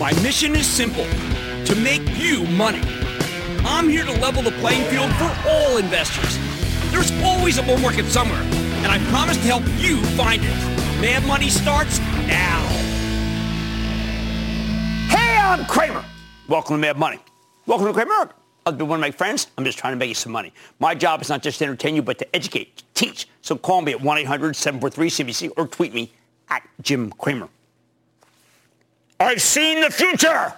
My mission is simple to make you money. I'm here to level the playing field for all investors. There's always a bull market somewhere, and I promise to help you find it. Mad Money starts now. Hey, I'm Cramer. Welcome to Mad Money. Welcome to Cramer. I've been one of my friends. I'm just trying to make you some money. My job is not just to entertain you, but to educate, teach. So call me at 1-800-743-CNBC or tweet me at Jim Cramer. I've seen the future.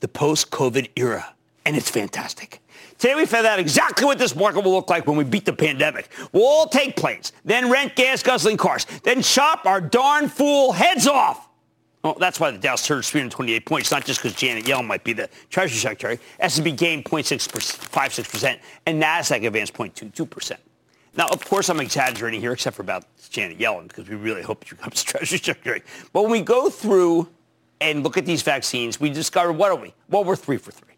The post-COVID era and it's fantastic. Today we found out exactly what this market will look like when we beat the pandemic. We'll all take planes, then rent gas guzzling cars, then shop our darn fool heads off. Well, that's why the Dow surged 328 points, not just because Janet Yellen might be the Treasury Secretary. S&P gained 0.56%, and NASDAQ advanced 0.22%. Now, of course, I'm exaggerating here, except for about Janet Yellen, because we really hope she becomes Treasury Secretary. But when we go through and look at these vaccines, we discover, what are we? Well, we're three for three.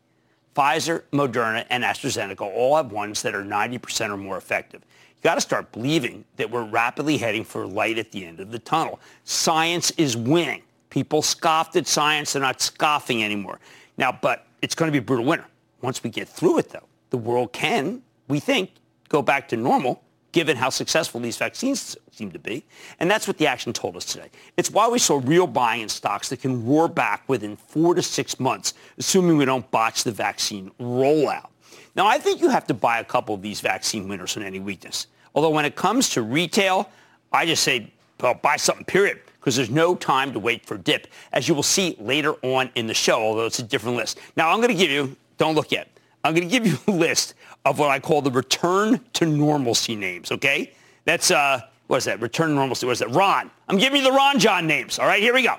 Pfizer, Moderna, and AstraZeneca all have ones that are 90% or more effective. You got to start believing that we're rapidly heading for light at the end of the tunnel. Science is winning. People scoffed at science. They're not scoffing anymore. Now, but it's going to be a brutal winter. Once we get through it, though, the world can, we think, go back to normal given how successful these vaccines seem to be. And that's what the action told us today. It's why we saw real buying in stocks that can roar back within four to six months, assuming we don't botch the vaccine rollout. Now, I think you have to buy a couple of these vaccine winners on any weakness. Although when it comes to retail, I just say, well, buy something, period, because there's no time to wait for dip, as you will see later on in the show, although it's a different list. Now, I'm going to give you, don't look yet, I'm going to give you a list of what I call the return to normalcy names, okay? That's, uh, what is that? Return to normalcy. What is that? Ron. I'm giving you the Ron John names. All right, here we go.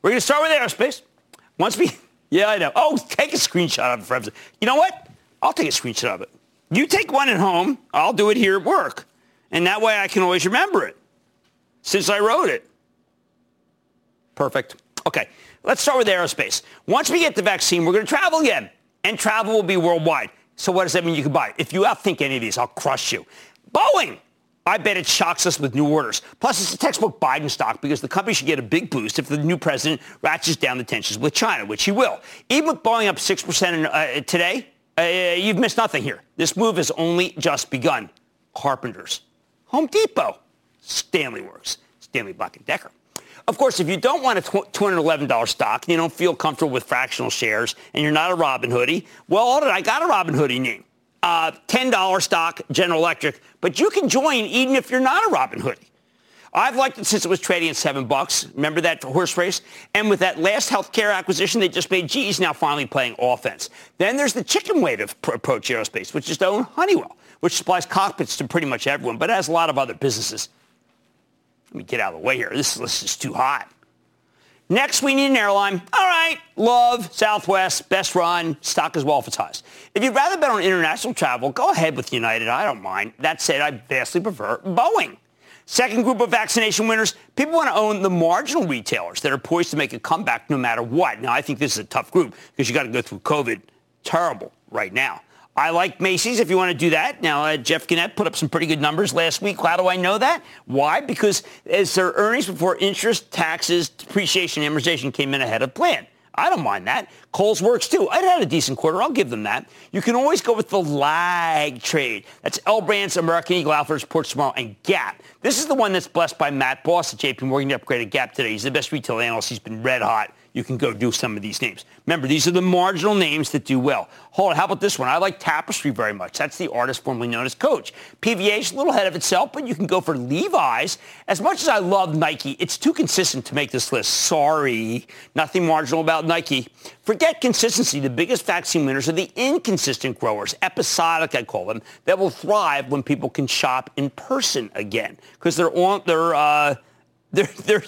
We're going to start with aerospace. Once we, yeah, I know. Oh, take a screenshot of it for You know what? I'll take a screenshot of it. You take one at home. I'll do it here at work. And that way I can always remember it since I wrote it. Perfect. Okay, let's start with aerospace. Once we get the vaccine, we're going to travel again. And travel will be worldwide. So what does that mean you can buy? If you outthink any of these, I'll crush you. Boeing. I bet it shocks us with new orders. Plus, it's a textbook Biden stock because the company should get a big boost if the new president ratchets down the tensions with China, which he will. Even with Boeing up 6% in, uh, today, uh, you've missed nothing here. This move has only just begun. Carpenters. Home Depot. Stanley Works. Stanley Black & Decker. Of course, if you don't want a $211 stock and you don't feel comfortable with fractional shares and you're not a Robin Hoodie, well, I got a Robin Hoodie name. Uh, $10 stock, General Electric, but you can join even if you're not a Robin Hoodie. I've liked it since it was trading at seven bucks. Remember that horse race? And with that last healthcare acquisition they just made, GE's now finally playing offense. Then there's the chicken way to approach aerospace, which is to own Honeywell, which supplies cockpits to pretty much everyone, but has a lot of other businesses. Let me get out of the way here. This list is too hot. Next, we need an airline. All right, love, Southwest, best run, stock as well if it's highs. If you'd rather bet on international travel, go ahead with United. I don't mind. That said, I vastly prefer Boeing. Second group of vaccination winners, people want to own the marginal retailers that are poised to make a comeback no matter what. Now, I think this is a tough group because you got to go through COVID. Terrible right now. I like Macy's if you want to do that. Now, uh, Jeff Gennette put up some pretty good numbers last week. How do I know that? Why? Because as their earnings before interest, taxes, depreciation, amortization came in ahead of plan. I don't mind that. Kohl's works too. I had a decent quarter. I'll give them that. You can always go with the lag trade. That's L Brands, American Eagle Outfitters, Ports Tomorrow, and Gap. This is the one that's blessed by Matt Boss at JP Morgan. He upgraded Gap today. He's the best retail analyst. He's been red hot you can go do some of these names. Remember, these are the marginal names that do well. Hold on, how about this one? I like Tapestry very much. That's the artist formerly known as Coach. PVH is a little ahead of itself, but you can go for Levi's. As much as I love Nike, it's too consistent to make this list. Sorry, nothing marginal about Nike. Forget consistency. The biggest vaccine winners are the inconsistent growers, episodic I call them, that will thrive when people can shop in person again because they're on they're uh, they're they're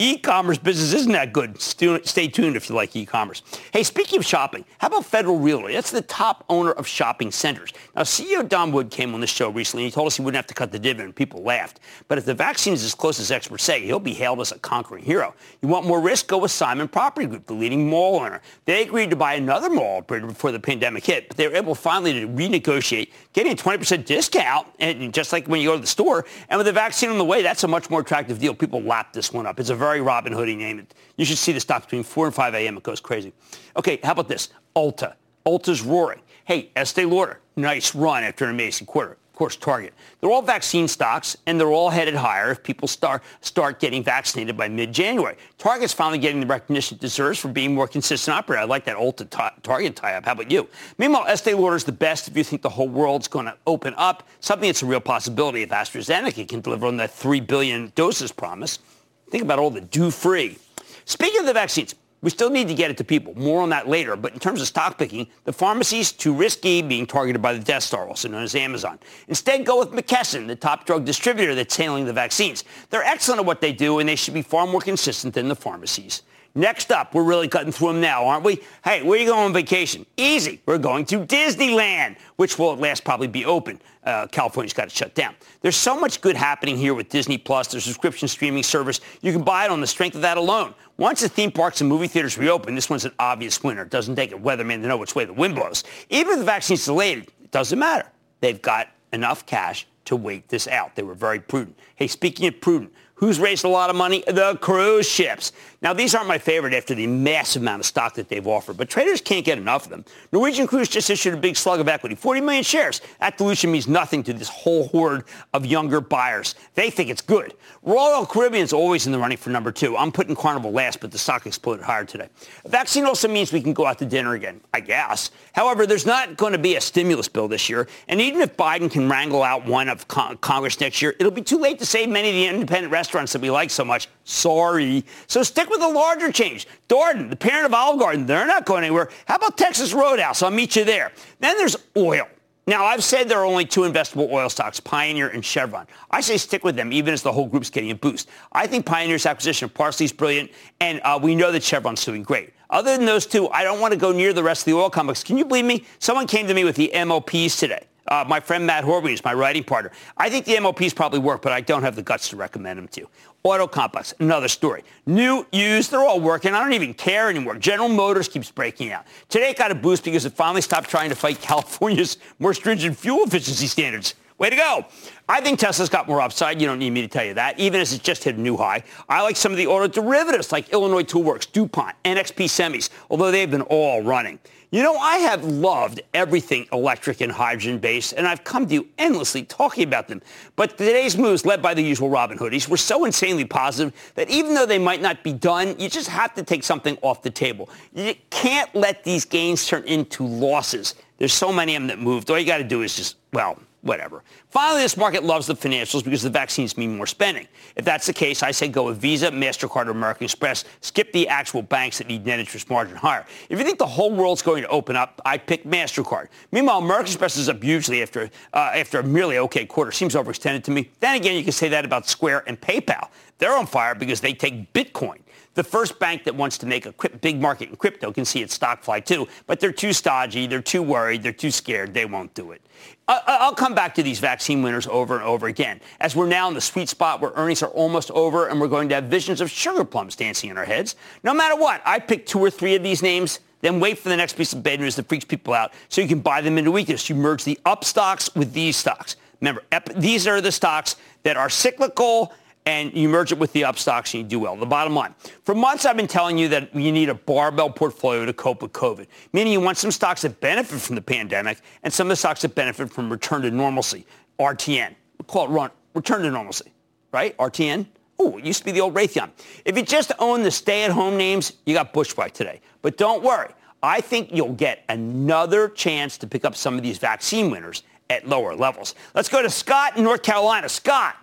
E-commerce business isn't that good. Stay tuned if you like e-commerce. Hey, speaking of shopping, how about Federal Realty? That's the top owner of shopping centers. Now, CEO Don Wood came on the show recently. and He told us he wouldn't have to cut the dividend. People laughed. But if the vaccine is as close as experts say, he'll be hailed as a conquering hero. You want more risk? Go with Simon Property Group, the leading mall owner. They agreed to buy another mall operator before the pandemic hit, but they were able finally to renegotiate, getting a 20% discount, and just like when you go to the store. And with the vaccine on the way, that's a much more attractive deal. People lap this one up. It's a very very Robin Hood, you name. It. You should see the stock between 4 and 5 a.m. It goes crazy. Okay, how about this? Ulta. Ulta's roaring. Hey, Estee Lauder, nice run after an amazing quarter. Of course, Target. They're all vaccine stocks, and they're all headed higher if people start start getting vaccinated by mid-January. Target's finally getting the recognition it deserves for being more consistent operator. I like that Ulta Target tie-up. How about you? Meanwhile, Estee Lauder's the best if you think the whole world's going to open up, something that's a real possibility if AstraZeneca can deliver on that 3 billion doses promise. Think about all the do-free. Speaking of the vaccines, we still need to get it to people. More on that later. But in terms of stock picking, the pharmacies too risky being targeted by the Death Star, also known as Amazon. Instead, go with McKesson, the top drug distributor that's handling the vaccines. They're excellent at what they do, and they should be far more consistent than the pharmacies. Next up, we're really cutting through them now, aren't we? Hey, where are you going on vacation? Easy. We're going to Disneyland, which will at last probably be open. Uh, California's got it shut down. There's so much good happening here with Disney Plus, their subscription streaming service. You can buy it on the strength of that alone. Once the theme parks and movie theaters reopen, this one's an obvious winner. It doesn't take a weatherman to know which way the wind blows. Even if the vaccine's delayed, it doesn't matter. They've got enough cash to wait this out. They were very prudent. Hey, speaking of prudent, Who's raised a lot of money? The cruise ships. Now, these aren't my favorite after the massive amount of stock that they've offered, but traders can't get enough of them. Norwegian Cruise just issued a big slug of equity, 40 million shares. That dilution means nothing to this whole horde of younger buyers. They think it's good. Royal Caribbean's always in the running for number two. I'm putting Carnival last, but the stock exploded higher today. A vaccine also means we can go out to dinner again, I guess. However, there's not going to be a stimulus bill this year, and even if Biden can wrangle out one of con- Congress next year, it'll be too late to save many of the independent restaurants restaurants that we like so much. Sorry. So stick with the larger change. Darden, the parent of Olive Garden, they're not going anywhere. How about Texas Roadhouse? I'll meet you there. Then there's oil. Now, I've said there are only two investable oil stocks, Pioneer and Chevron. I say stick with them, even as the whole group's getting a boost. I think Pioneer's acquisition of Parsley is brilliant, and uh, we know that Chevron's doing great. Other than those two, I don't want to go near the rest of the oil complex. Can you believe me? Someone came to me with the MLPs today. Uh, my friend Matt is my writing partner. I think the MLPs probably work, but I don't have the guts to recommend them to you. Auto Complex, another story. New, used, they're all working. I don't even care anymore. General Motors keeps breaking out. Today it got a boost because it finally stopped trying to fight California's more stringent fuel efficiency standards. Way to go. I think Tesla's got more upside. You don't need me to tell you that, even as it just hit a new high. I like some of the auto derivatives like Illinois Toolworks, DuPont, NXP Semis, although they've been all running. You know, I have loved everything electric and hydrogen based, and I've come to you endlessly talking about them. But today's moves, led by the usual Robin Hoodies, were so insanely positive that even though they might not be done, you just have to take something off the table. You can't let these gains turn into losses. There's so many of them that moved. All you got to do is just, well, whatever. Finally, this market loves the financials because the vaccines mean more spending. If that's the case, I say go with Visa, MasterCard, or American Express. Skip the actual banks that need net interest margin higher. If you think the whole world's going to open up, I pick MasterCard. Meanwhile, American Express is up hugely after, uh, after a merely okay quarter. Seems overextended to me. Then again, you can say that about Square and PayPal. They're on fire because they take Bitcoin. The first bank that wants to make a big market in crypto can see its stock fly too, but they're too stodgy, they're too worried, they're too scared, they won't do it. I'll come back to these vaccine winners over and over again, as we're now in the sweet spot where earnings are almost over and we're going to have visions of sugar plums dancing in our heads. No matter what, I pick two or three of these names. then wait for the next piece of bad news that freaks people out so you can buy them into weakness. You merge the up stocks with these stocks. Remember, these are the stocks that are cyclical and you merge it with the up stocks and you do well. The bottom line. For months, I've been telling you that you need a barbell portfolio to cope with COVID, meaning you want some stocks that benefit from the pandemic and some of the stocks that benefit from return to normalcy. RTN. We call it run, return to normalcy, right? RTN. Oh, it used to be the old Raytheon. If you just own the stay-at-home names, you got bushwhacked today. But don't worry. I think you'll get another chance to pick up some of these vaccine winners at lower levels. Let's go to Scott in North Carolina. Scott.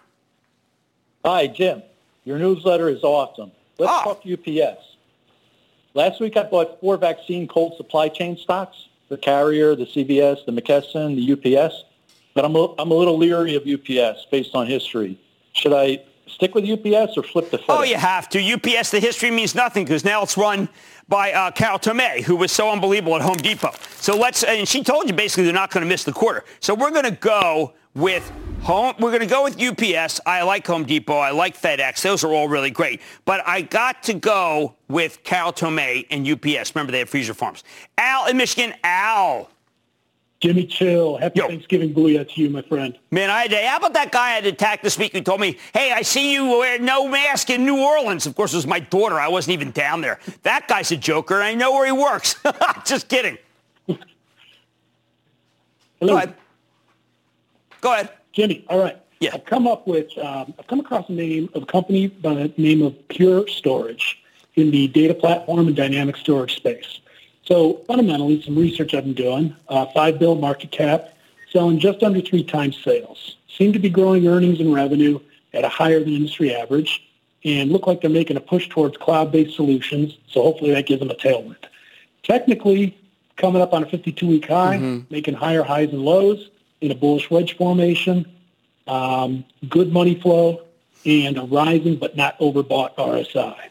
Hi, Jim. Your newsletter is awesome. Let's oh. talk UPS. Last week I bought four vaccine cold supply chain stocks, the Carrier, the CVS, the McKesson, the UPS. But I'm a, I'm a little leery of UPS based on history. Should I stick with UPS or flip the FedEx? Oh, you have to. UPS, the history means nothing because now it's run by uh, Carol Tomé, who was so unbelievable at Home Depot. So let's, and she told you basically they're not going to miss the quarter. So we're going to go with home. We're going to go with UPS. I like Home Depot. I like FedEx. Those are all really great. But I got to go with Carol Tomé and UPS. Remember, they have freezer farms. Al in Michigan. Al. Jimmy Chill, happy Yo. Thanksgiving booyah to you, my friend. Man, I day. How about that guy I had attacked this week who told me, hey, I see you wear no mask in New Orleans. Of course, it was my daughter. I wasn't even down there. That guy's a joker. I know where he works. Just kidding. Hello. Go ahead. Go ahead. Jimmy, all right. Yeah. I've come up with, um, I've come across a name of a company by the name of Pure Storage in the data platform and dynamic storage space. So fundamentally, some research I've been doing, uh, five bill market cap, selling just under three times sales. Seem to be growing earnings and revenue at a higher than industry average and look like they're making a push towards cloud-based solutions. So hopefully that gives them a tailwind. Technically, coming up on a 52-week high, mm-hmm. making higher highs and lows in a bullish wedge formation, um, good money flow, and a rising but not overbought RSI.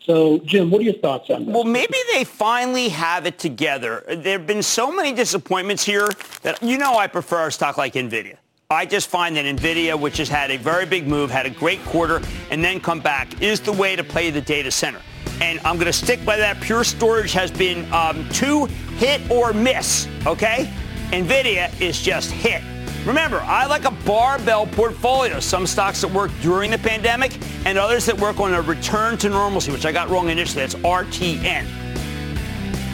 So, Jim, what are your thoughts on that? Well, maybe they finally have it together. There have been so many disappointments here that you know I prefer a stock like NVIDIA. I just find that NVIDIA, which has had a very big move, had a great quarter, and then come back, is the way to play the data center. And I'm going to stick by that. Pure Storage has been um, two hit or miss, okay? NVIDIA is just hit. Remember, I like a barbell portfolio. Some stocks that work during the pandemic and others that work on a return to normalcy, which I got wrong initially. That's RTN.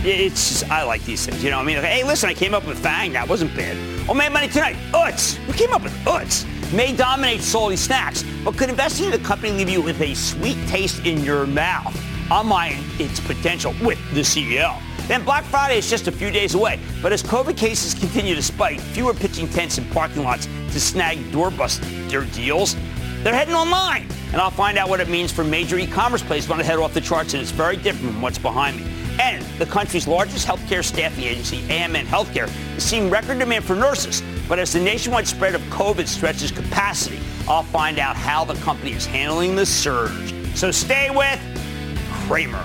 It's just, I like these things. You know, what I mean, hey, listen, I came up with FANG. That wasn't bad. Oh, Mad Money tonight. Utz. We came up with Utz. May dominate salty snacks, but could investing in the company leave you with a sweet taste in your mouth? I'm eyeing its potential with the CEO. Then Black Friday is just a few days away. But as COVID cases continue to spike, fewer pitching tents in parking lots to snag doorbuster deals. They're heading online. And I'll find out what it means for major e-commerce plays when I head off the charts, and it's very different from what's behind me. And the country's largest healthcare staffing agency, AMN Healthcare, is seeing record demand for nurses. But as the nationwide spread of COVID stretches capacity, I'll find out how the company is handling the surge. So stay with Cramer.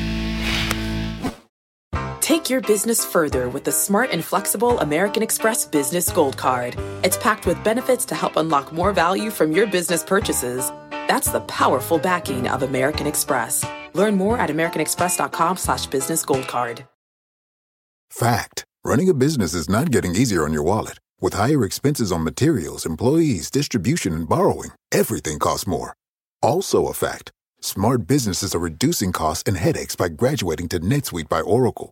Your business further with the smart and flexible American Express Business Gold Card. It's packed with benefits to help unlock more value from your business purchases. That's the powerful backing of American Express. Learn more at americanexpress.com slash business gold card. Fact. Running a business is not getting easier on your wallet. With higher expenses on materials, employees, distribution, and borrowing, everything costs more. Also a fact. Smart businesses are reducing costs and headaches by graduating to NetSuite by Oracle.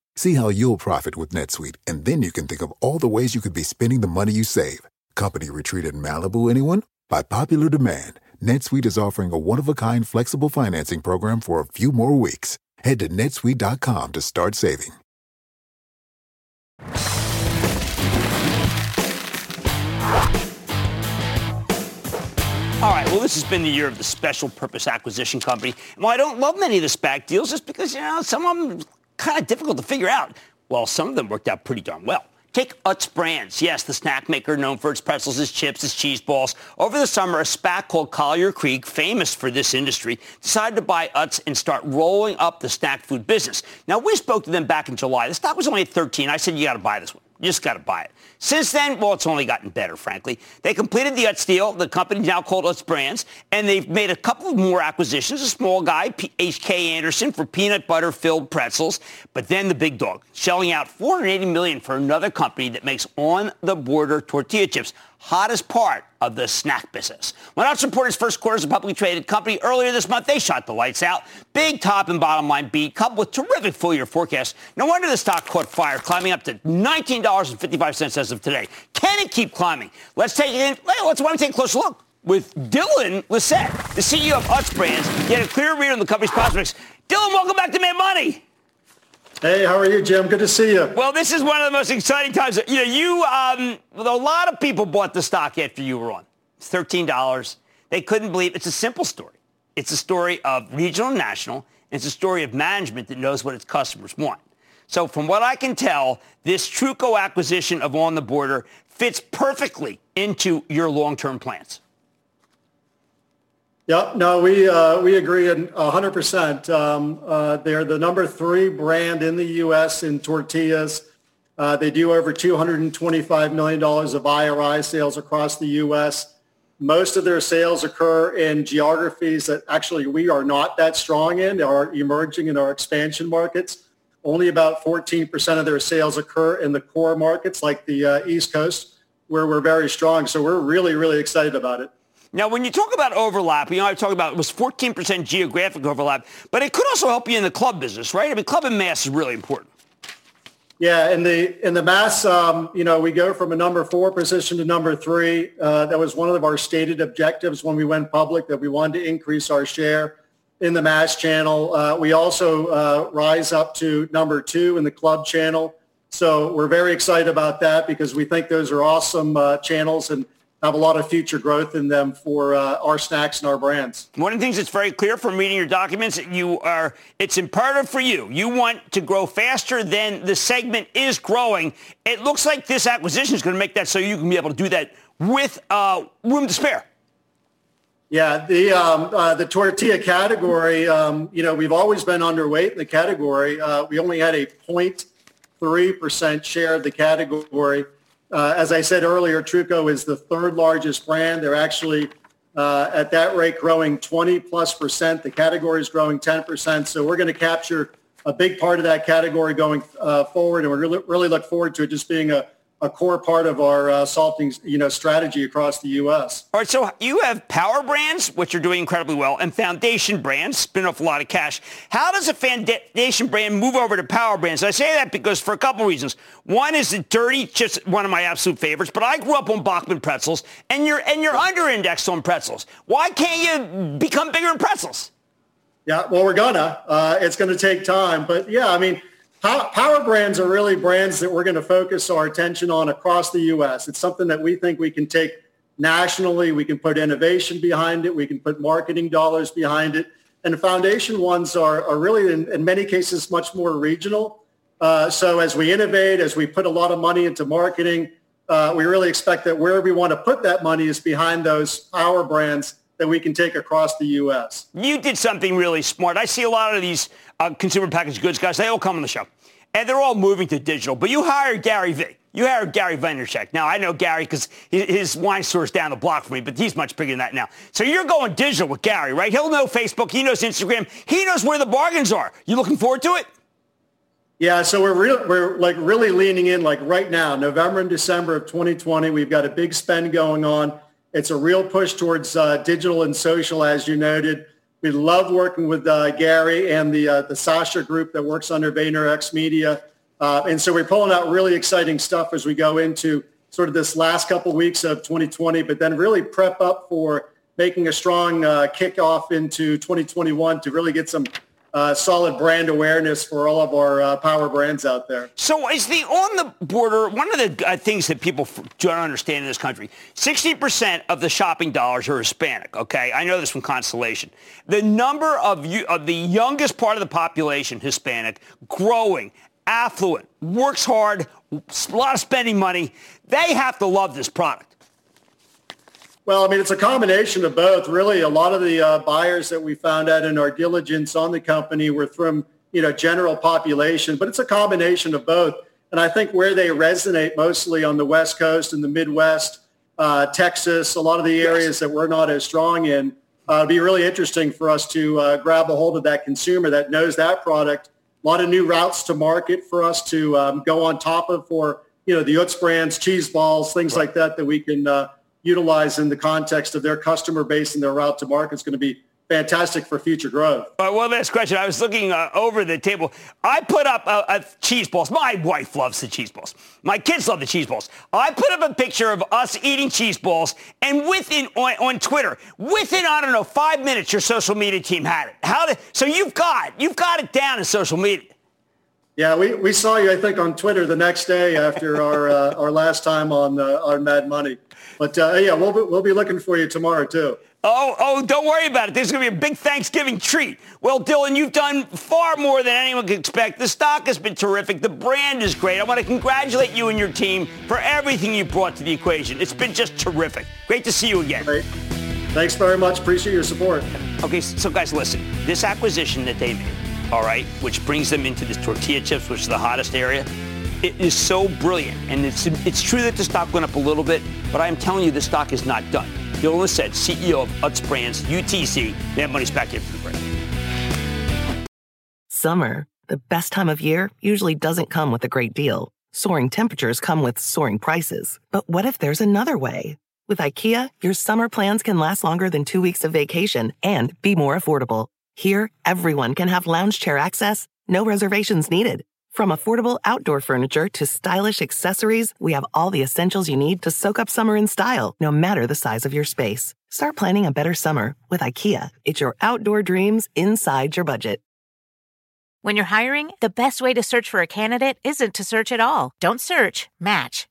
See how you'll profit with NetSuite, and then you can think of all the ways you could be spending the money you save. company retreat in Malibu, anyone? By popular demand, NetSuite is offering a one-of-a-kind flexible financing program for a few more weeks. Head to netsuite.com to start saving. All right, well, this has been the year of the special purpose acquisition company. And while I don't love many of the SPAC deals, just because, you know, some of them kind of difficult to figure out, well, some of them worked out pretty darn well. Take Utz Brands. Yes, the snack maker known for its pretzels, its chips, its cheese balls. Over the summer, a SPAC called Collier Creek, famous for this industry, decided to buy Utz and start rolling up the snack food business. Now, we spoke to them back in July. The stock was only at 13. I said, you got to buy this one. You just got to buy it. Since then, well, it's only gotten better, frankly. They completed the Utz deal. The company now called Utz Brands, and they've made a couple of more acquisitions. A small guy, H.K. Anderson, for peanut butter filled pretzels, but then the big dog, shelling out 480 million for another company that makes on-the-border tortilla chips hottest part of the snack business. When Utz reported its first quarter as a publicly traded company earlier this month, they shot the lights out. Big top and bottom line beat, coupled with terrific full-year forecast. No wonder the stock caught fire, climbing up to $19.55 as of today. Can it keep climbing? Let's take it in. Let's want to take a closer look with Dylan Lissette, the CEO of Utz Brands. Get a clear read on the company's prospects. Dylan, welcome back to Mad Money. Hey, how are you, Jim? Good to see you. Well, this is one of the most exciting times. You know, you, um, a lot of people bought the stock after you were on. It's $13. They couldn't believe it's a simple story. It's a story of regional and national. And it's a story of management that knows what its customers want. So from what I can tell, this Truco acquisition of On the Border fits perfectly into your long-term plans. Yep. No, we uh, we agree 100%. Um, uh, they're the number three brand in the U.S. in tortillas. Uh, they do over $225 million of IRI sales across the U.S. Most of their sales occur in geographies that actually we are not that strong in, are emerging in our expansion markets. Only about 14% of their sales occur in the core markets like the uh, East Coast, where we're very strong. So we're really, really excited about it. Now, when you talk about overlap, you know, I talk about it was 14% geographic overlap, but it could also help you in the club business, right? I mean, club and mass is really important. Yeah, in the in the mass, um, you know, we go from a number four position to number three. Uh, that was one of our stated objectives when we went public that we wanted to increase our share in the mass channel. Uh, we also uh, rise up to number two in the club channel. So we're very excited about that because we think those are awesome uh, channels and have a lot of future growth in them for uh, our snacks and our brands. One of the things that's very clear from reading your documents, you are it's imperative for you. You want to grow faster than the segment is growing. It looks like this acquisition is going to make that so you can be able to do that with uh, room to spare. Yeah, the um, uh, the tortilla category, um, you know, we've always been underweight in the category. Uh, we only had a 0.3 percent share of the category. Uh, as I said earlier, Truco is the third largest brand. They're actually uh, at that rate growing 20 plus percent. The category is growing 10 percent. So we're going to capture a big part of that category going uh, forward, and we really, really look forward to it just being a a core part of our uh, salting, you know, strategy across the U.S. All right, so you have power brands, which are doing incredibly well, and foundation brands spin off a lot of cash. How does a foundation brand move over to power brands? I say that because for a couple reasons. One is that dirty, just one of my absolute favorites. But I grew up on Bachman pretzels, and you're and you're under indexed on pretzels. Why can't you become bigger in pretzels? Yeah, well, we're gonna. Uh, it's going to take time, but yeah, I mean Power brands are really brands that we're going to focus our attention on across the U.S. It's something that we think we can take nationally. We can put innovation behind it. We can put marketing dollars behind it. And the foundation ones are, are really, in, in many cases, much more regional. Uh, so as we innovate, as we put a lot of money into marketing, uh, we really expect that where we want to put that money is behind those power brands that we can take across the U.S. You did something really smart. I see a lot of these uh, consumer packaged goods guys. They all come on the show, and they're all moving to digital. But you hired Gary V. You hired Gary Vaynerchuk. Now, I know Gary because his wine store is down the block from me, but he's much bigger than that now. So you're going digital with Gary, right? He'll know Facebook. He knows Instagram. He knows where the bargains are. You looking forward to it? Yeah, so we're real, we're like really leaning in like right now, November and December of 2020. We've got a big spend going on. It's a real push towards uh, digital and social, as you noted. We love working with uh, Gary and the uh, the Sasha group that works under VaynerX Media, uh, and so we're pulling out really exciting stuff as we go into sort of this last couple weeks of 2020, but then really prep up for making a strong uh, kickoff into 2021 to really get some uh, solid brand awareness for all of our uh, power brands out there. So is the on the border one of the uh, things that people don't understand in this country? 60% of the shopping dollars are Hispanic. Okay, I know this from Constellation. The number of you of the youngest part of the population, Hispanic, growing, affluent, works hard, a lot of spending money. They have to love this product. Well, I mean, it's a combination of both. Really, a lot of the uh, buyers that we found out in our diligence on the company were from, you know, general population, but it's a combination of both. And I think where they resonate mostly on the West Coast and the Midwest, uh, Texas, a lot of the areas yes. that we're not as strong in, uh, it'd be really interesting for us to uh, grab a hold of that consumer that knows that product. A lot of new routes to market for us to um, go on top of for, you know, the Utz brands, cheese balls, things right. like that, that we can uh, utilize in the context of their customer base and their route to market is going to be fantastic for future growth. One last question. I was looking uh, over the table. I put up a, a, cheese balls. My wife loves the cheese balls. My kids love the cheese balls. I put up a picture of us eating cheese balls, and within on, on Twitter, within I don't know five minutes, your social media team had it. How did? So you've got you've got it down in social media. Yeah, we, we saw you, I think, on Twitter the next day after our uh, our last time on uh, on Mad Money. But uh, yeah, we'll be, we'll be looking for you tomorrow too. Oh, oh, don't worry about it. There's going to be a big Thanksgiving treat. Well, Dylan, you've done far more than anyone could expect. The stock has been terrific. The brand is great. I want to congratulate you and your team for everything you brought to the equation. It's been just terrific. Great to see you again. Great. Thanks very much. Appreciate your support. Okay, so guys, listen. This acquisition that they made, all right, which brings them into this tortilla chips, which is the hottest area, it is so brilliant. And it's, it's true that the stock went up a little bit, but I am telling you the stock is not done. Dylan said, CEO of Utz Brands, UTZ. Mad Money's back in for the break. Summer, the best time of year, usually doesn't come with a great deal. Soaring temperatures come with soaring prices. But what if there's another way? With IKEA, your summer plans can last longer than two weeks of vacation and be more affordable. Here, everyone can have lounge chair access, no reservations needed. From affordable outdoor furniture to stylish accessories, we have all the essentials you need to soak up summer in style, no matter the size of your space. Start planning a better summer with IKEA. It's your outdoor dreams inside your budget. When you're hiring, the best way to search for a candidate isn't to search at all. Don't search, match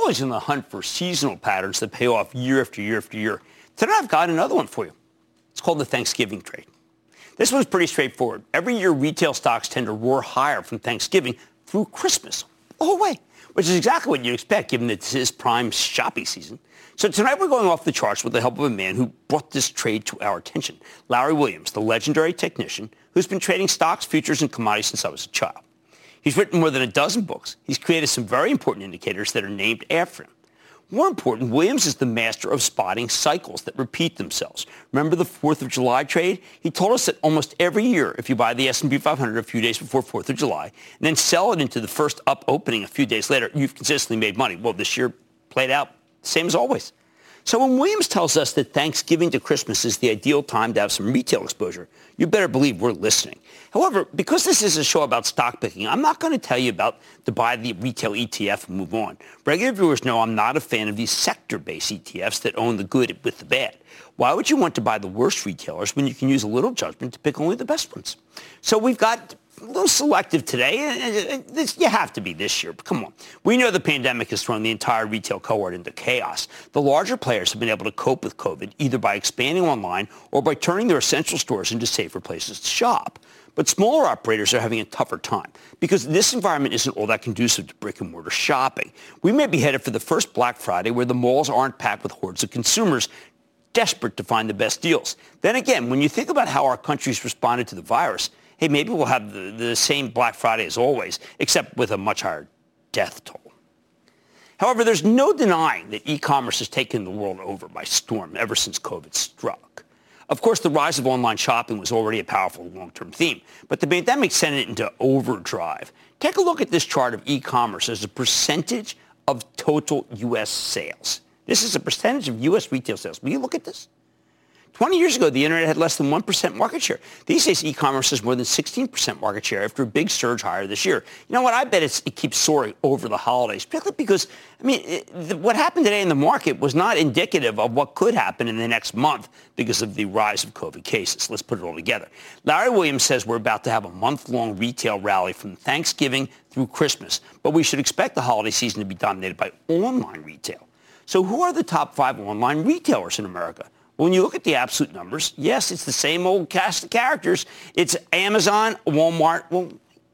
Always in the hunt for seasonal patterns that pay off year after year after year. Today I've got another one for you. It's called the Thanksgiving trade. This one's pretty straightforward. Every year retail stocks tend to roar higher from Thanksgiving through Christmas, the way, which is exactly what you expect given that this is prime shopping season. So tonight we're going off the charts with the help of a man who brought this trade to our attention, Larry Williams, the legendary technician who's been trading stocks, futures, and commodities since I was a child. He's written more than a dozen books. He's created some very important indicators that are named after him. More important, Williams is the master of spotting cycles that repeat themselves. Remember the 4th of July trade? He told us that almost every year, if you buy the S&P 500 a few days before 4th of July, and then sell it into the first up opening a few days later, you've consistently made money. Well, this year played out same as always. So when Williams tells us that Thanksgiving to Christmas is the ideal time to have some retail exposure, you better believe we're listening. However, because this is a show about stock picking, I'm not going to tell you about to buy the retail ETF and move on. Regular viewers know I'm not a fan of these sector-based ETFs that own the good with the bad. Why would you want to buy the worst retailers when you can use a little judgment to pick only the best ones? So we've got a little selective today. You have to be this year. But come on. We know the pandemic has thrown the entire retail cohort into chaos. The larger players have been able to cope with COVID either by expanding online or by turning their essential stores into safer places to shop. But smaller operators are having a tougher time because this environment isn't all that conducive to brick and mortar shopping. We may be headed for the first Black Friday where the malls aren't packed with hordes of consumers desperate to find the best deals. Then again, when you think about how our country's responded to the virus, hey, maybe we'll have the, the same Black Friday as always, except with a much higher death toll. However, there's no denying that e-commerce has taken the world over by storm ever since COVID struck. Of course, the rise of online shopping was already a powerful long-term theme, but the pandemic sent it into overdrive. Take a look at this chart of e-commerce as a percentage of total U.S. sales. This is a percentage of U.S. retail sales. Will you look at this? 20 years ago, the internet had less than 1% market share. These days, e-commerce has more than 16% market share after a big surge higher this year. You know what? I bet it keeps soaring over the holidays, particularly because, I mean, it, what happened today in the market was not indicative of what could happen in the next month because of the rise of COVID cases. Let's put it all together. Larry Williams says we're about to have a month-long retail rally from Thanksgiving through Christmas, but we should expect the holiday season to be dominated by online retail. So who are the top five online retailers in America? When you look at the absolute numbers, yes, it's the same old cast of characters. It's Amazon, Walmart, well,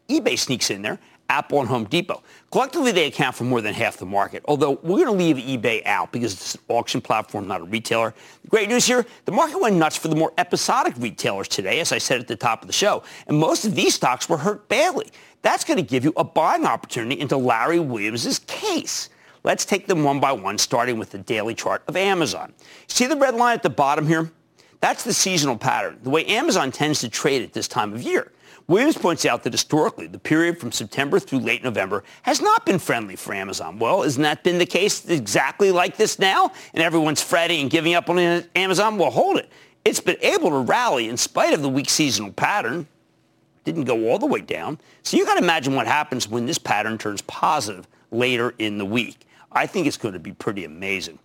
eBay sneaks in there, Apple and Home Depot. Collectively, they account for more than half the market, although we're going to leave eBay out because it's an auction platform, not a retailer. Great news here, the market went nuts for the more episodic retailers today, as I said at the top of the show, and most of these stocks were hurt badly. That's going to give you a buying opportunity into Larry Williams' case. Let's take them one by one, starting with the daily chart of Amazon. See the red line at the bottom here? That's the seasonal pattern, the way Amazon tends to trade at this time of year. Williams points out that historically, the period from September through late November has not been friendly for Amazon. Well, hasn't that been the case exactly like this now? And everyone's fretting and giving up on Amazon? Well, hold it. It's been able to rally in spite of the weak seasonal pattern. Didn't go all the way down. So you got to imagine what happens when this pattern turns positive later in the week. I think it's going to be pretty amazing.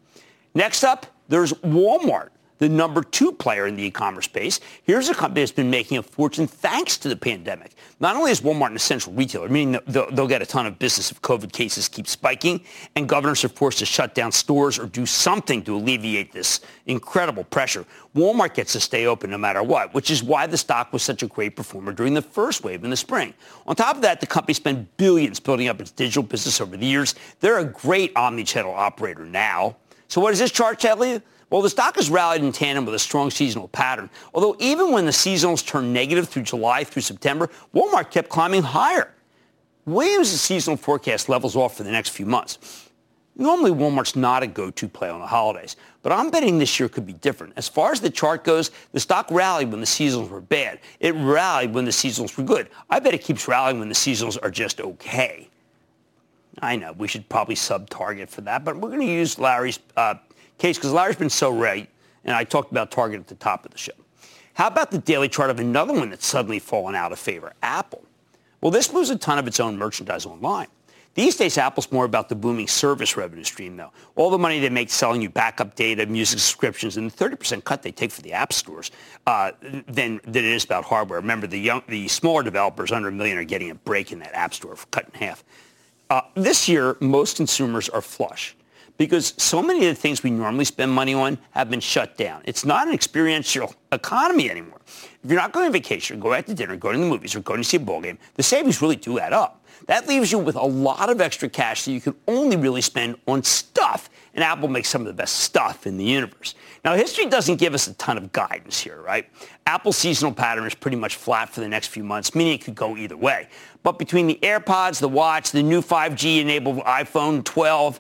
Next up, there's Walmart, the number two player in the e-commerce space. Here's a company that's been making a fortune thanks to the pandemic. Not only is Walmart an essential retailer, meaning they'll, get a ton of business if COVID cases keep spiking and governors are forced to shut down stores or do something to alleviate this incredible pressure. Walmart gets to stay open no matter what, which is why the stock was such a great performer during the first wave in the spring. On top of that, the company spent billions building up its digital business over the years. They're a great omni-channel operator now. So what does this chart tell you? Well, the stock has rallied in tandem with a strong seasonal pattern. Although even when the seasonals turned negative through July through September, Walmart kept climbing higher. Williams' seasonal forecast levels off for the next few months. Normally, Walmart's not a go-to play on the holidays, but I'm betting this year could be different. As far as the chart goes, the stock rallied when the seasonals were bad. It rallied when the seasonals were good. I bet it keeps rallying when the seasonals are just okay. I know we should probably sub-target for that, but we're going to use Larry's uh, case because Larry's been so right, and I talked about Target at the top of the show. How about the daily chart of another one that's suddenly fallen out of favor, Apple? Well, this moves a ton of its own merchandise online. These days, Apple's more about the booming service revenue stream, though. All the money they make selling you backup data, music subscriptions, and the 30% cut they take for the app stores uh, than, than it is about hardware. Remember, the, young, the smaller developers under a million are getting a break in that app store, cut in half. Uh, this year, most consumers are flush because so many of the things we normally spend money on have been shut down. It's not an experiential economy anymore. If you're not going on vacation, or going out to dinner, going to the movies, or going to see a ball game, the savings really do add up. That leaves you with a lot of extra cash that you can only really spend on stuff. And Apple makes some of the best stuff in the universe. Now, history doesn't give us a ton of guidance here, right? Apple's seasonal pattern is pretty much flat for the next few months, meaning it could go either way. But between the AirPods, the watch, the new 5G-enabled iPhone 12,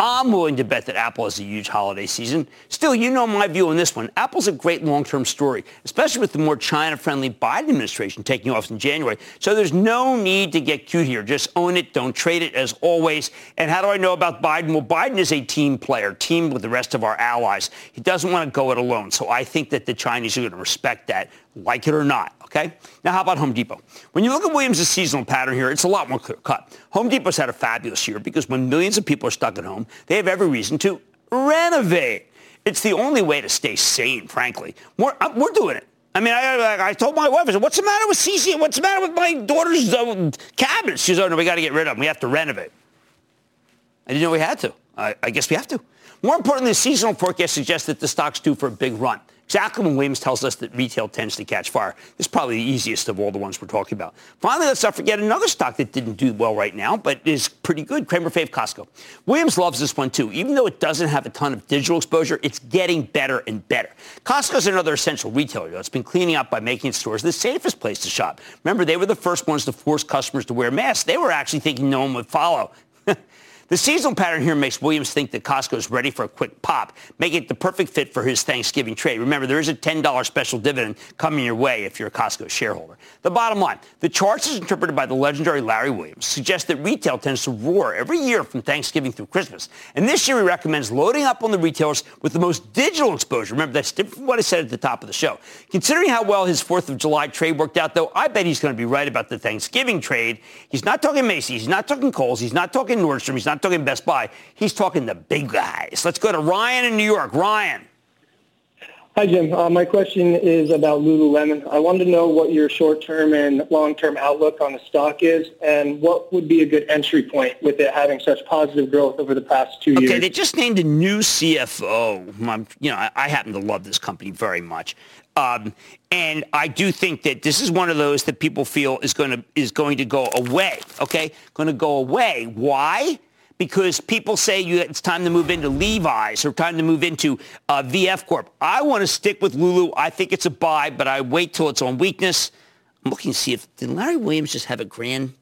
I'm willing to bet that Apple has a huge holiday season. Still, you know my view on this one. Apple's a great long-term story, especially with the more China-friendly Biden administration taking office in January. So there's no need to get cute here. Just own it. Don't trade it as always. And how do I know about Biden? Well, Biden is a team player, team with the rest of our allies. He doesn't want to go it alone. So I think that the Chinese are going to respect that like it or not. Okay? Now, how about Home Depot? When you look at Williams' seasonal pattern here, it's a lot more clear cut. Home Depot's had a fabulous year because when millions of people are stuck at home, they have every reason to renovate. It's the only way to stay sane, frankly. We're, uh, we're doing it. I mean, I, I, told my wife, I said, what's the matter with CC? What's the matter with my daughter's uh, cabinet? She said, oh, no, we got to get rid of them. We have to renovate. I didn't know we had to. I, I guess we have to. More importantly, the seasonal forecast suggests that the stock's due for a big run. When Williams tells us that retail tends to catch fire. This is probably the easiest of all the ones we're talking about. Finally, let's not forget another stock that didn't do well right now, but is pretty good. Cramer Fave Costco. Williams loves this one too. Even though it doesn't have a ton of digital exposure, it's getting better and better. Costco's another essential retailer that's been cleaning up by making stores the safest place to shop. Remember, they were the first ones to force customers to wear masks. They were actually thinking no one would follow. The seasonal pattern here makes Williams think that Costco is ready for a quick pop, making it the perfect fit for his Thanksgiving trade. Remember, there is a $10 special dividend coming your way if you're a Costco shareholder. The bottom line, the charts as interpreted by the legendary Larry Williams suggest that retail tends to roar every year from Thanksgiving through Christmas. And this year he recommends loading up on the retailers with the most digital exposure. Remember, that's different from what I said at the top of the show. Considering how well his 4th of July trade worked out, though, I bet he's going to be right about the Thanksgiving trade. He's not talking Macy's. He's not talking Kohl's. He's not talking Nordstrom. He's not talking Best Buy. He's talking the big guys. Let's go to Ryan in New York. Ryan. Hi, Jim. Uh, my question is about Lululemon. I wanted to know what your short-term and long-term outlook on the stock is, and what would be a good entry point with it having such positive growth over the past two okay, years. Okay, they just named a new CFO. I'm, you know, I, I, happen to love this company very much, um, and I do think that this is one of those that people feel is going to is going to go away. Okay, going to go away. Why? Because people say you, it's time to move into Levi's or time to move into uh, VF Corp. I want to stick with Lulu. I think it's a buy, but I wait till it's on weakness. I'm looking to see if did Larry Williams just have a grand.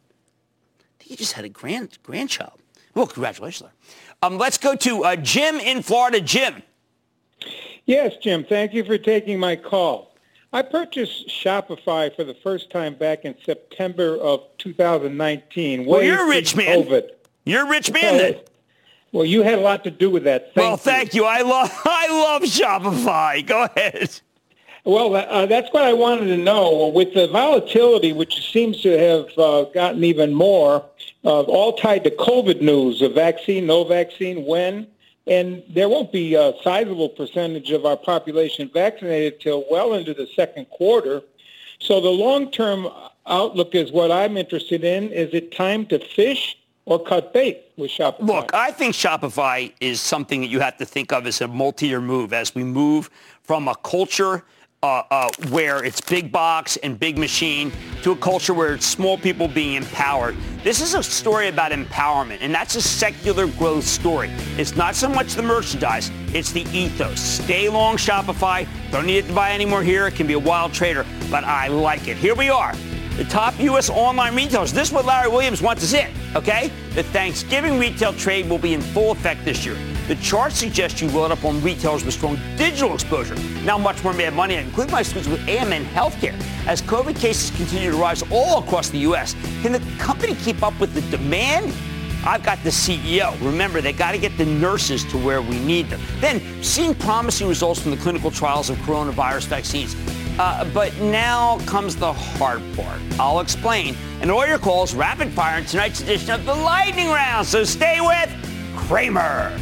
I think he just had a grand grandchild. Well, congratulations, Larry. Um, let's go to uh, Jim in Florida. Jim. Yes, Jim. Thank you for taking my call. I purchased Shopify for the first time back in September of 2019. Well, you're a rich man. COVID. You're a rich man then. Well, you had a lot to do with that. Thank well, thank you. you. I love I love Shopify. Go ahead. Well, uh, that's what I wanted to know. With the volatility, which seems to have uh, gotten even more, uh, all tied to COVID news, a vaccine, no vaccine, when, and there won't be a sizable percentage of our population vaccinated till well into the second quarter. So the long-term outlook is what I'm interested in. Is it time to fish or cut bait with Shopify. Look, I think Shopify is something that you have to think of as a multi-year move as we move from a culture uh, uh, where it's big box and big machine to a culture where it's small people being empowered. This is a story about empowerment, and that's a secular growth story. It's not so much the merchandise, it's the ethos. Stay long Shopify. Don't need it to buy any more here. It can be a wild trader, but I like it. Here we are the top U.S. online retailers. This is what Larry Williams wants us in, okay? The Thanksgiving retail trade will be in full effect this year. The chart suggests you load up on retailers with strong digital exposure. Now much more mad money, including my students with AMN Healthcare. As COVID cases continue to rise all across the U.S., can the company keep up with the demand? I've got the CEO. Remember, they got to get the nurses to where we need them. Then, seeing promising results from the clinical trials of coronavirus vaccines. Uh, but now comes the hard part. I'll explain. And all your calls rapid fire in tonight's edition of the Lightning Round. So stay with Cramer.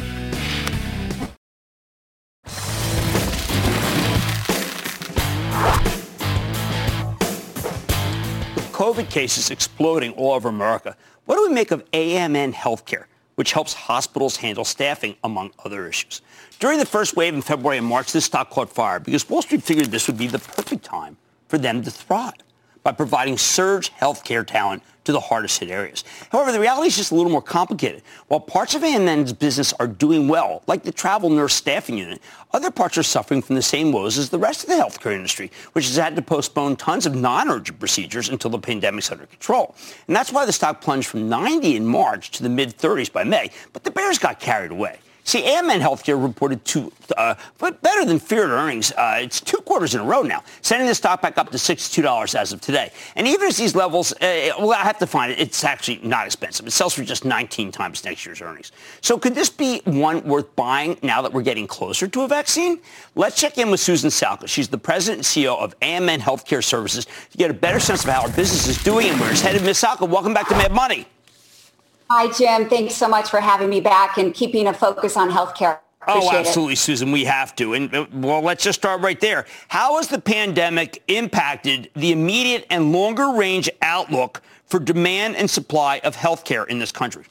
COVID cases exploding all over America, what do we make of AMN Healthcare, which helps hospitals handle staffing, among other issues? During the first wave in February and March, this stock caught fire because Wall Street figured this would be the perfect time for them to thrive by providing surge healthcare talent to the hardest hit areas. However, the reality is just a little more complicated. While parts of AMN's business are doing well, like the travel nurse staffing unit, other parts are suffering from the same woes as the rest of the healthcare industry, which has had to postpone tons of non-urgent procedures until the pandemic's under control. And that's why the stock plunged from 90 in March to the mid-30s by May. But the bears got carried away. See, AMN Healthcare reported two, uh, but better than feared earnings. Uh, it's two quarters in a row now, sending the stock back up to $62 as of today. And even as these levels, uh, well, I have to find it. It's actually not expensive. It sells for just 19 times next year's earnings. So could this be one worth buying now that we're getting closer to a vaccine? Let's check in with Susan Salka. She's the president and CEO of AMN Healthcare Services to get a better sense of how our business is doing and where it's headed. Ms. Salka, welcome back to Mad Money. Hi, Jim. Thanks so much for having me back and keeping a focus on healthcare oh, absolutely, it. Susan. We have to. And uh, well, let's just start right there. How has the pandemic impacted the immediate and longer range outlook for demand and supply of health care in this country?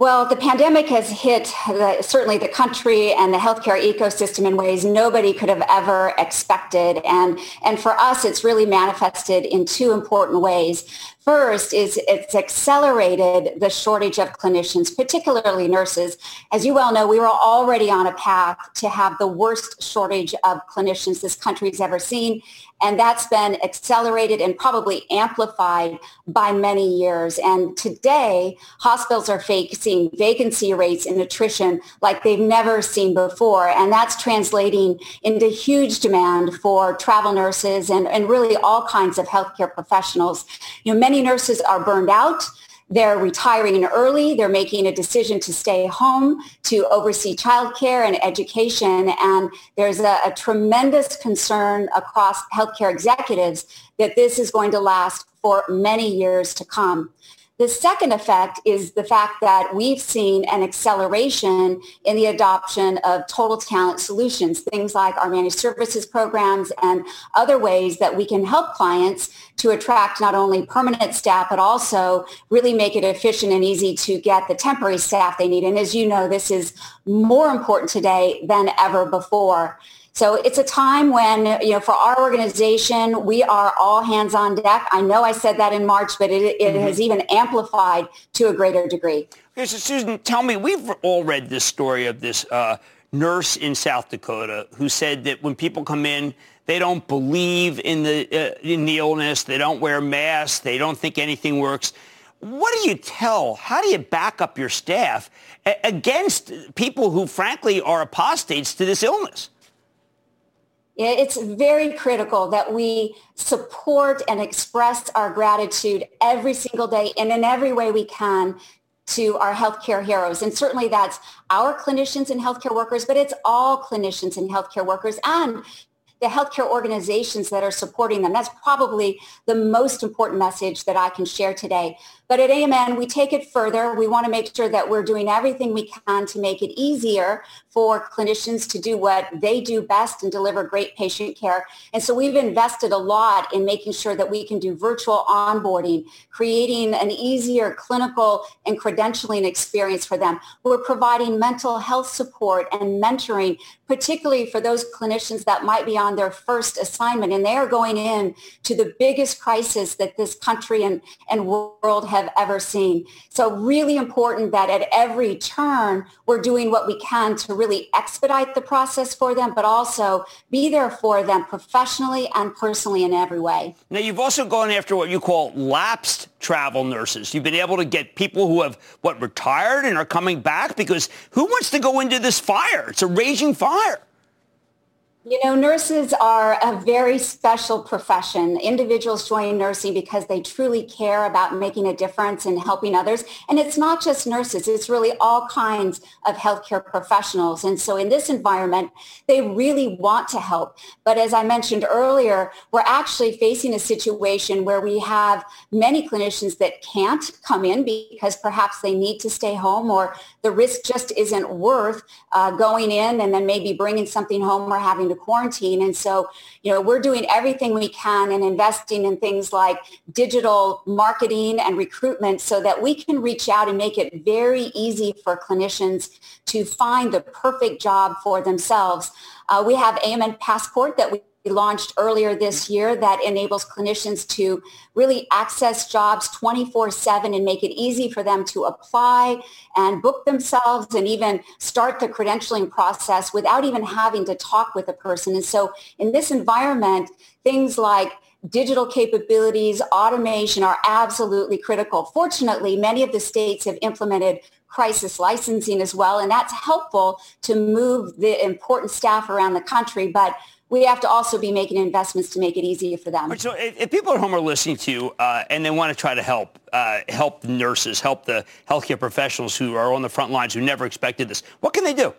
Well, the pandemic has hit the, certainly the country and the healthcare ecosystem in ways nobody could have ever expected. And, and for us, it's really manifested in two important ways. First is it's accelerated the shortage of clinicians, particularly nurses. As you well know, we were already on a path to have the worst shortage of clinicians this country's ever seen. And that's been accelerated and probably amplified by many years. And today, hospitals are facing vacancy rates and attrition like they've never seen before. And that's translating into huge demand for travel nurses and, and really all kinds of healthcare professionals. You know, many nurses are burned out. They're retiring early. They're making a decision to stay home to oversee childcare and education. And there's a, a, tremendous concern across healthcare executives that this is going to last for many years to come. The second effect is the fact that we've seen an acceleration in the adoption of total talent solutions, things like our managed services programs and other ways that we can help clients to attract not only permanent staff, but also really make it efficient and easy to get the temporary staff they need. And as you know, this is more important today than ever before. So it's a time when, you know, for our organization, we are all hands on deck. I know I said that in March, but it, it mm-hmm. has even amplified to a greater degree. Okay, so Susan, tell me, we've all read this story of this uh, nurse in South Dakota who said that when people come in, they don't believe in the, uh, in the illness. They don't wear masks. They don't think anything works. What do you tell? How do you back up your staff against people who, frankly, are apostates to this illness? It's very critical that we support and express our gratitude every single day and in every way we can to our healthcare heroes. And certainly that's our clinicians and healthcare workers, but it's all clinicians and healthcare workers and the healthcare organizations that are supporting them. That's probably the most important message that I can share today. But at AMN, we take it further. We want to make sure that we're doing everything we can to make it easier for clinicians to do what they do best and deliver great patient care. And so we've invested a lot in making sure that we can do virtual onboarding, creating an easier clinical and credentialing experience for them. We're providing mental health support and mentoring, particularly for those clinicians that might be on their first assignment and they are going in to the biggest crisis that this country and, and world has have ever seen. So really important that at every turn, we're doing what we can to really expedite the process for them, but also be there for them professionally and personally in every way. Now, you've also gone after what you call lapsed travel nurses. You've been able to get people who have, what, retired and are coming back because who wants to go into this fire? It's a raging fire. You know, nurses are a very special profession. Individuals join nursing because they truly care about making a difference and helping others. And it's not just nurses, it's really all kinds of healthcare professionals. And so in this environment, they really want to help. But as I mentioned earlier, we're actually facing a situation where we have many clinicians that can't come in because perhaps they need to stay home or the risk just isn't worth uh, going in and then maybe bringing something home or having quarantine. And so, you know, we're doing everything we can and investing in things like digital marketing and recruitment so that we can reach out and make it very easy for clinicians to find the perfect job for themselves. Uh, we have AMN Passport that we launched earlier this mm-hmm. year that enables clinicians to really access jobs 24-7 and make it easy for them to apply and book themselves and even start the credentialing process without even having to talk with a person. And so in this environment, things like digital capabilities, automation are absolutely critical. Fortunately, many of the states have implemented crisis licensing as well, and that's helpful to move the important staff around the country. But we have to also be making investments to make it easier for them. So if, if people at home are listening to you uh, and they want to try to help, uh, help nurses, help the healthcare professionals who are on the front lines who never expected this, what can they do?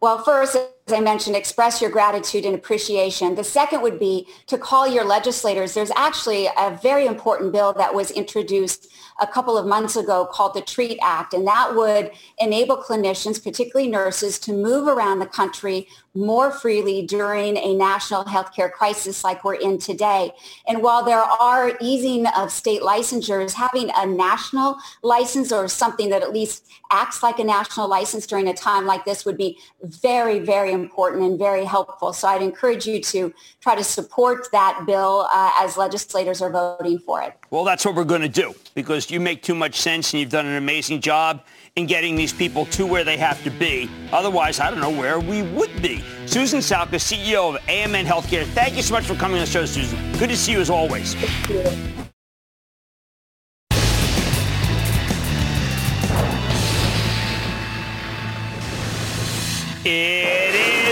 Well, first, I mentioned, express your gratitude and appreciation. The second would be to call your legislators. There's actually a very important bill that was introduced a couple of months ago called the TREAT Act, and that would enable clinicians, particularly nurses, to move around the country more freely during a national healthcare crisis like we're in today. And while there are easing of state licensures, having a national license or something that at least acts like a national license during a time like this would be very, very important and very helpful. So I'd encourage you to try to support that bill uh, as legislators are voting for it. Well, that's what we're going to do because you make too much sense and you've done an amazing job in getting these people to where they have to be. Otherwise, I don't know where we would be. Susan Salka, CEO of AMN Healthcare. Thank you so much for coming on the show, Susan. Good to see you as always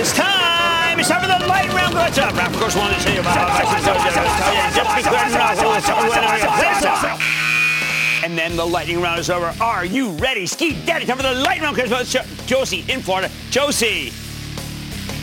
is time. It's time for the lightning round. What's up? Of course, wanted to tell you about And then the lightning round is over. Are you ready? Ski Daddy, time for the lightning round. Josie in Florida. Josie.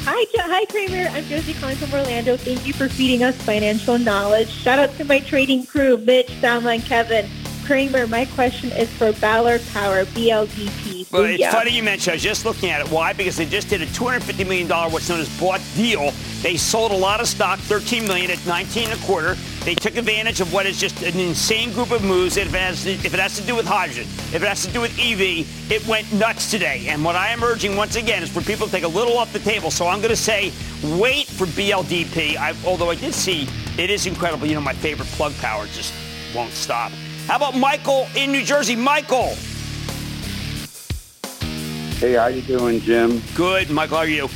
Hi, hi, Cramer. I'm Josie calling from Orlando. Thank you for feeding us financial knowledge. Shout out to my trading crew, Mitch, Salma, and Kevin. Cramer, my question is for Ballard Power, BLDP. Well, it's funny you mentioned. I was just looking at it. Why? Because they just did a $250 million, what's known as bought deal. They sold a lot of stock, 13 million at 19 and a quarter. They took advantage of what is just an insane group of moves. If it, has, if it has to do with hydrogen, if it has to do with EV, it went nuts today. And what I am urging once again is for people to take a little off the table. So I'm going to say wait for BLDP. I, although I did see it is incredible. You know, my favorite plug power just won't stop. How about Michael in New Jersey? Michael. Hey, how you doing, Jim? Good. Michael, how are you?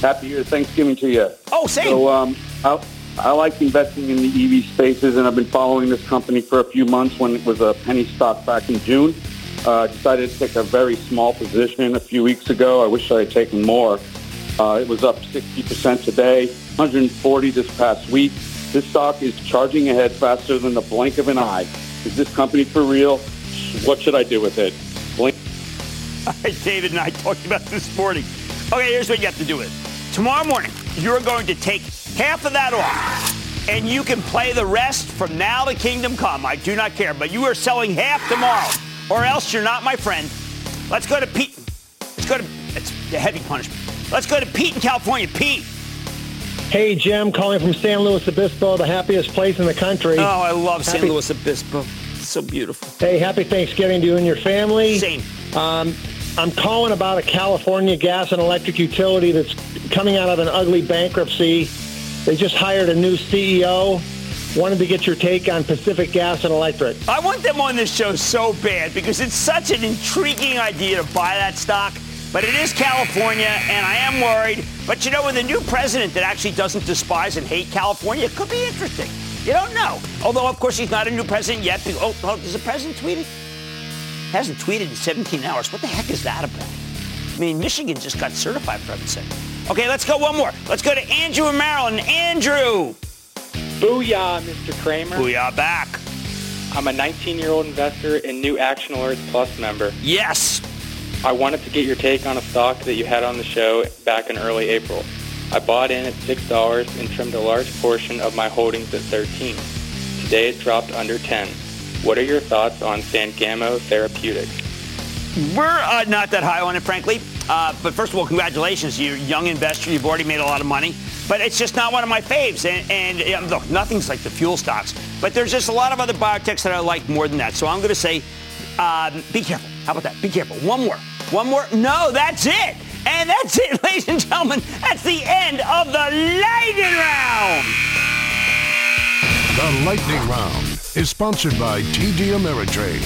Happy year Thanksgiving to you. Oh, same. So, um, I, I like investing in the EV spaces, and I've been following this company for a few months when it was a penny stock back in June. Uh, decided to take a very small position a few weeks ago. I wish I had taken more. Uh, it was up 60% today, 140 this past week. This stock is charging ahead faster than the blink of an eye. Is this company for real? What should I do with it? Blink. All right, David and I talked about this morning. Okay, here's what you have to do with it. Tomorrow morning, you're going to take half of that off, and you can play the rest from now to kingdom come. I do not care, but you are selling half tomorrow, or else you're not my friend. Let's go to Pete. Let's go to, it's a heavy punishment. Let's go to Pete in California. Pete. Hey, Jim, calling from San Luis Obispo, the happiest place in the country. Oh, I love happy- San Luis Obispo. So beautiful. Hey, happy Thanksgiving to you and your family. Same. Um, I'm calling about a California gas and electric utility that's coming out of an ugly bankruptcy. They just hired a new CEO. Wanted to get your take on Pacific Gas and Electric. I want them on this show so bad because it's such an intriguing idea to buy that stock. But it is California, and I am worried. But you know, with a new president that actually doesn't despise and hate California, it could be interesting. You don't know. Although, of course, he's not a new president yet. Oh, oh does the president tweet it? Hasn't tweeted in 17 hours. What the heck is that about? I mean, Michigan just got certified, for heaven's sake. Okay, let's go one more. Let's go to Andrew in Maryland. Andrew. Booyah, Mr. Cramer. Booyah back. I'm a 19-year-old investor and new Action Alerts Plus member. Yes. I wanted to get your take on a stock that you had on the show back in early April. I bought in at $6 and trimmed a large portion of my holdings at 13. Today it dropped under 10. What are your thoughts on Sangamo Therapeutics? We're uh, not that high on it, frankly. Uh, but first of all, congratulations. You're a young investor. You've already made a lot of money. But it's just not one of my faves. And, and look, nothing's like the fuel stocks. But there's just a lot of other biotechs that I like more than that. So I'm going to say um, be careful. How about that? Be careful. One more. One more. No, that's it. And that's it, ladies and gentlemen. That's the end of the lightning round. The Lightning Round is sponsored by TD Ameritrade.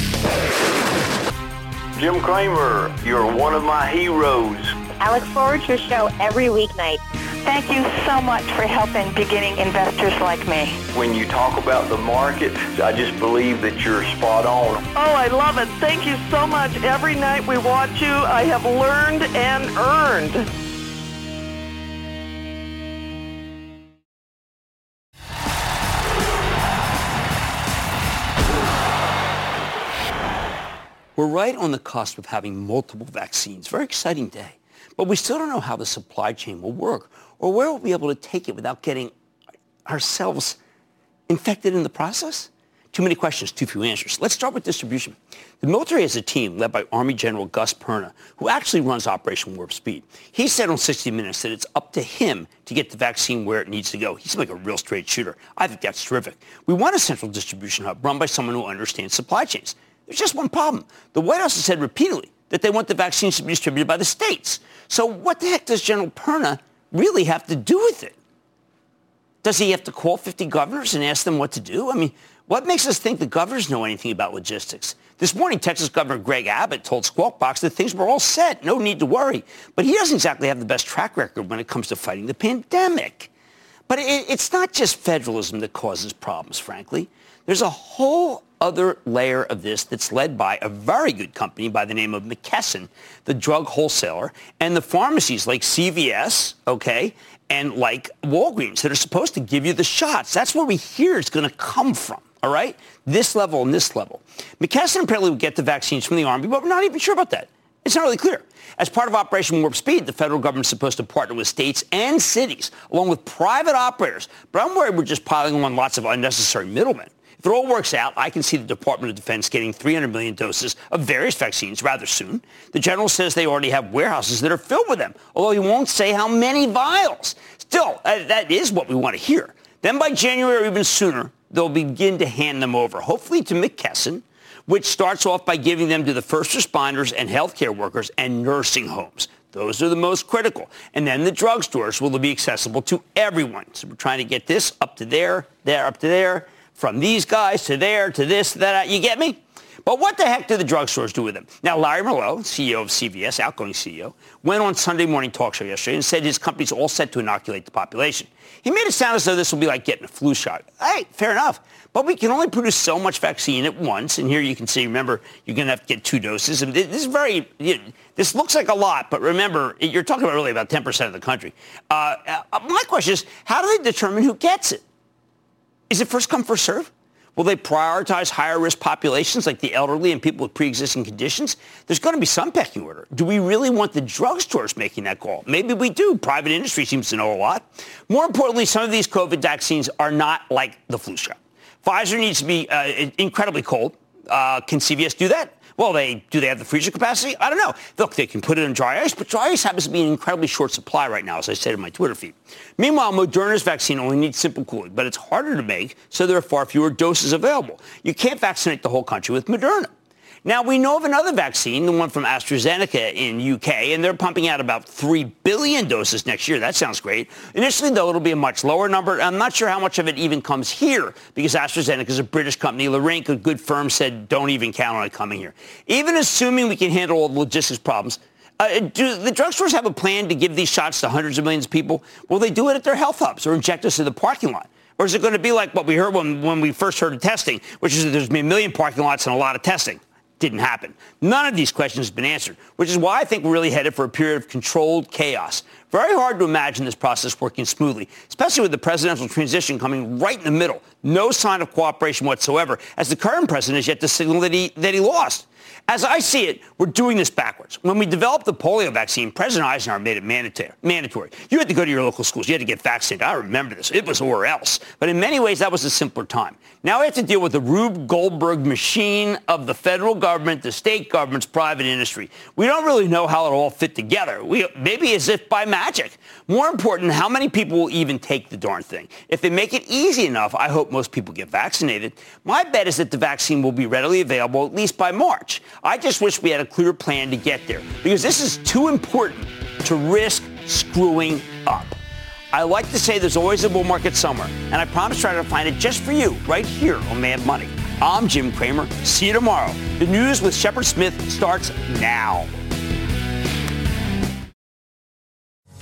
Jim Cramer, you're one of my heroes. I look forward to your show every weeknight. Thank you so much for helping beginning investors like me. When you talk about the market, I just believe that you're spot on. Oh, I love it. Thank you so much. Every night we watch you, I have learned and earned. We're right on the cusp of having multiple vaccines. Very exciting day. but we still don't know how the supply chain will work or where will we'll be able to take it without getting ourselves infected in the process. Too many questions, too few answers. Let's start with distribution. The military has a team led by Army General Gus Perna, who actually runs Operation Warp Speed. He said on 60 Minutes that it's up to him to get the vaccine where it needs to go. He's like a real straight shooter. I think that's terrific. We want a central distribution hub run by someone who understands supply chains. There's just one problem. The White House has said repeatedly that they want the vaccines to be distributed by the states. So what the heck does General Perna really have to do with it? Does he have to call 50 governors and ask them what to do? I mean, what makes us think the governors know anything about logistics? This morning, Texas Governor Greg Abbott told Squawk Box that things were all set, no need to worry. But he doesn't exactly have the best track record when it comes to fighting the pandemic. But it, it's not just federalism that causes problems, frankly. There's a whole other layer of this that's led by a very good company by the name of McKesson, the drug wholesaler, and the pharmacies like CVS, okay, and like Walgreens that are supposed to give you the shots. That's where we hear it's going to come from. All right? This level and this level. McKesson apparently would get the vaccines from the Army, but we're not even sure about that. It's not really clear. As part of Operation Warp Speed, the federal government's supposed to partner with states and cities, along with private operators. But I'm worried we're just piling on lots of unnecessary middlemen. If it all works out, I can see the Department of Defense getting 300 million doses of various vaccines rather soon. The general says they already have warehouses that are filled with them, although he won't say how many vials. Still, that is what we want to hear. Then by January or even sooner, they'll begin to hand them over, hopefully to McKesson, which starts off by giving them to the first responders and healthcare workers and nursing homes. Those are the most critical. And then the drugstores will be accessible to everyone. So we're trying to get this up to there, there, up to there, from these guys to there, to this, that. You get me? But what the heck do the drugstores do with them? Now, Larry Merlo, CEO of CVS, outgoing CEO, went on Sunday morning talk show yesterday and said his company's all set to inoculate the population. He made it sound as though this will be like getting a flu shot. Hey, fair enough. But we can only produce so much vaccine at once. And here you can see, remember, you're going to have to get two doses. And this is very, you know, this looks like a lot, but remember, you're talking about really about 10% of the country. Uh, uh, my question is, how do they determine who gets it? Is it first come, first serve? Will they prioritize higher risk populations like the elderly and people with pre-existing conditions? There's going to be some pecking order. Do we really want the drugstores making that call? Maybe we do. Private industry seems to know a lot. More importantly, some of these COVID vaccines are not like the flu shot. Pfizer needs to be uh, incredibly cold. Uh, can CVS do that? Well, they do they have the freezer capacity? I don't know. Look, they can put it in dry ice, but dry ice happens to be in incredibly short supply right now, as I said in my Twitter feed. Meanwhile, Moderna's vaccine only needs simple cooling, but it's harder to make, so there are far fewer doses available. You can't vaccinate the whole country with Moderna. Now, we know of another vaccine, the one from AstraZeneca in UK, and they're pumping out about 3 billion doses next year. That sounds great. Initially, though, it'll be a much lower number. I'm not sure how much of it even comes here because AstraZeneca is a British company. Lorraine, a good firm, said don't even count on it coming here. Even assuming we can handle all the logistics problems, uh, do the drugstores have a plan to give these shots to hundreds of millions of people? Will they do it at their health hubs or inject us in the parking lot? Or is it going to be like what we heard when, when we first heard of testing, which is that there's been a million parking lots and a lot of testing? Didn't happen. None of these questions have been answered, which is why I think we're really headed for a period of controlled chaos. Very hard to imagine this process working smoothly, especially with the presidential transition coming right in the middle. No sign of cooperation whatsoever, as the current president has yet to signal that he, that he lost. As I see it, we're doing this backwards. When we developed the polio vaccine, President Eisenhower made it mandatory. You had to go to your local schools. You had to get vaccinated. I remember this. It was or else. But in many ways, that was a simpler time. Now we have to deal with the Rube Goldberg machine of the federal government, the state governments, private industry. We don't really know how it all fit together. We, maybe as if by magic. More important, how many people will even take the darn thing? If they make it easy enough, I hope most people get vaccinated. My bet is that the vaccine will be readily available at least by March. I just wish we had a clear plan to get there because this is too important to risk screwing up. I like to say there's always a bull market somewhere, and I promise to try to find it just for you right here on Mad Money. I'm Jim Cramer. See you tomorrow. The news with Shepard Smith starts now.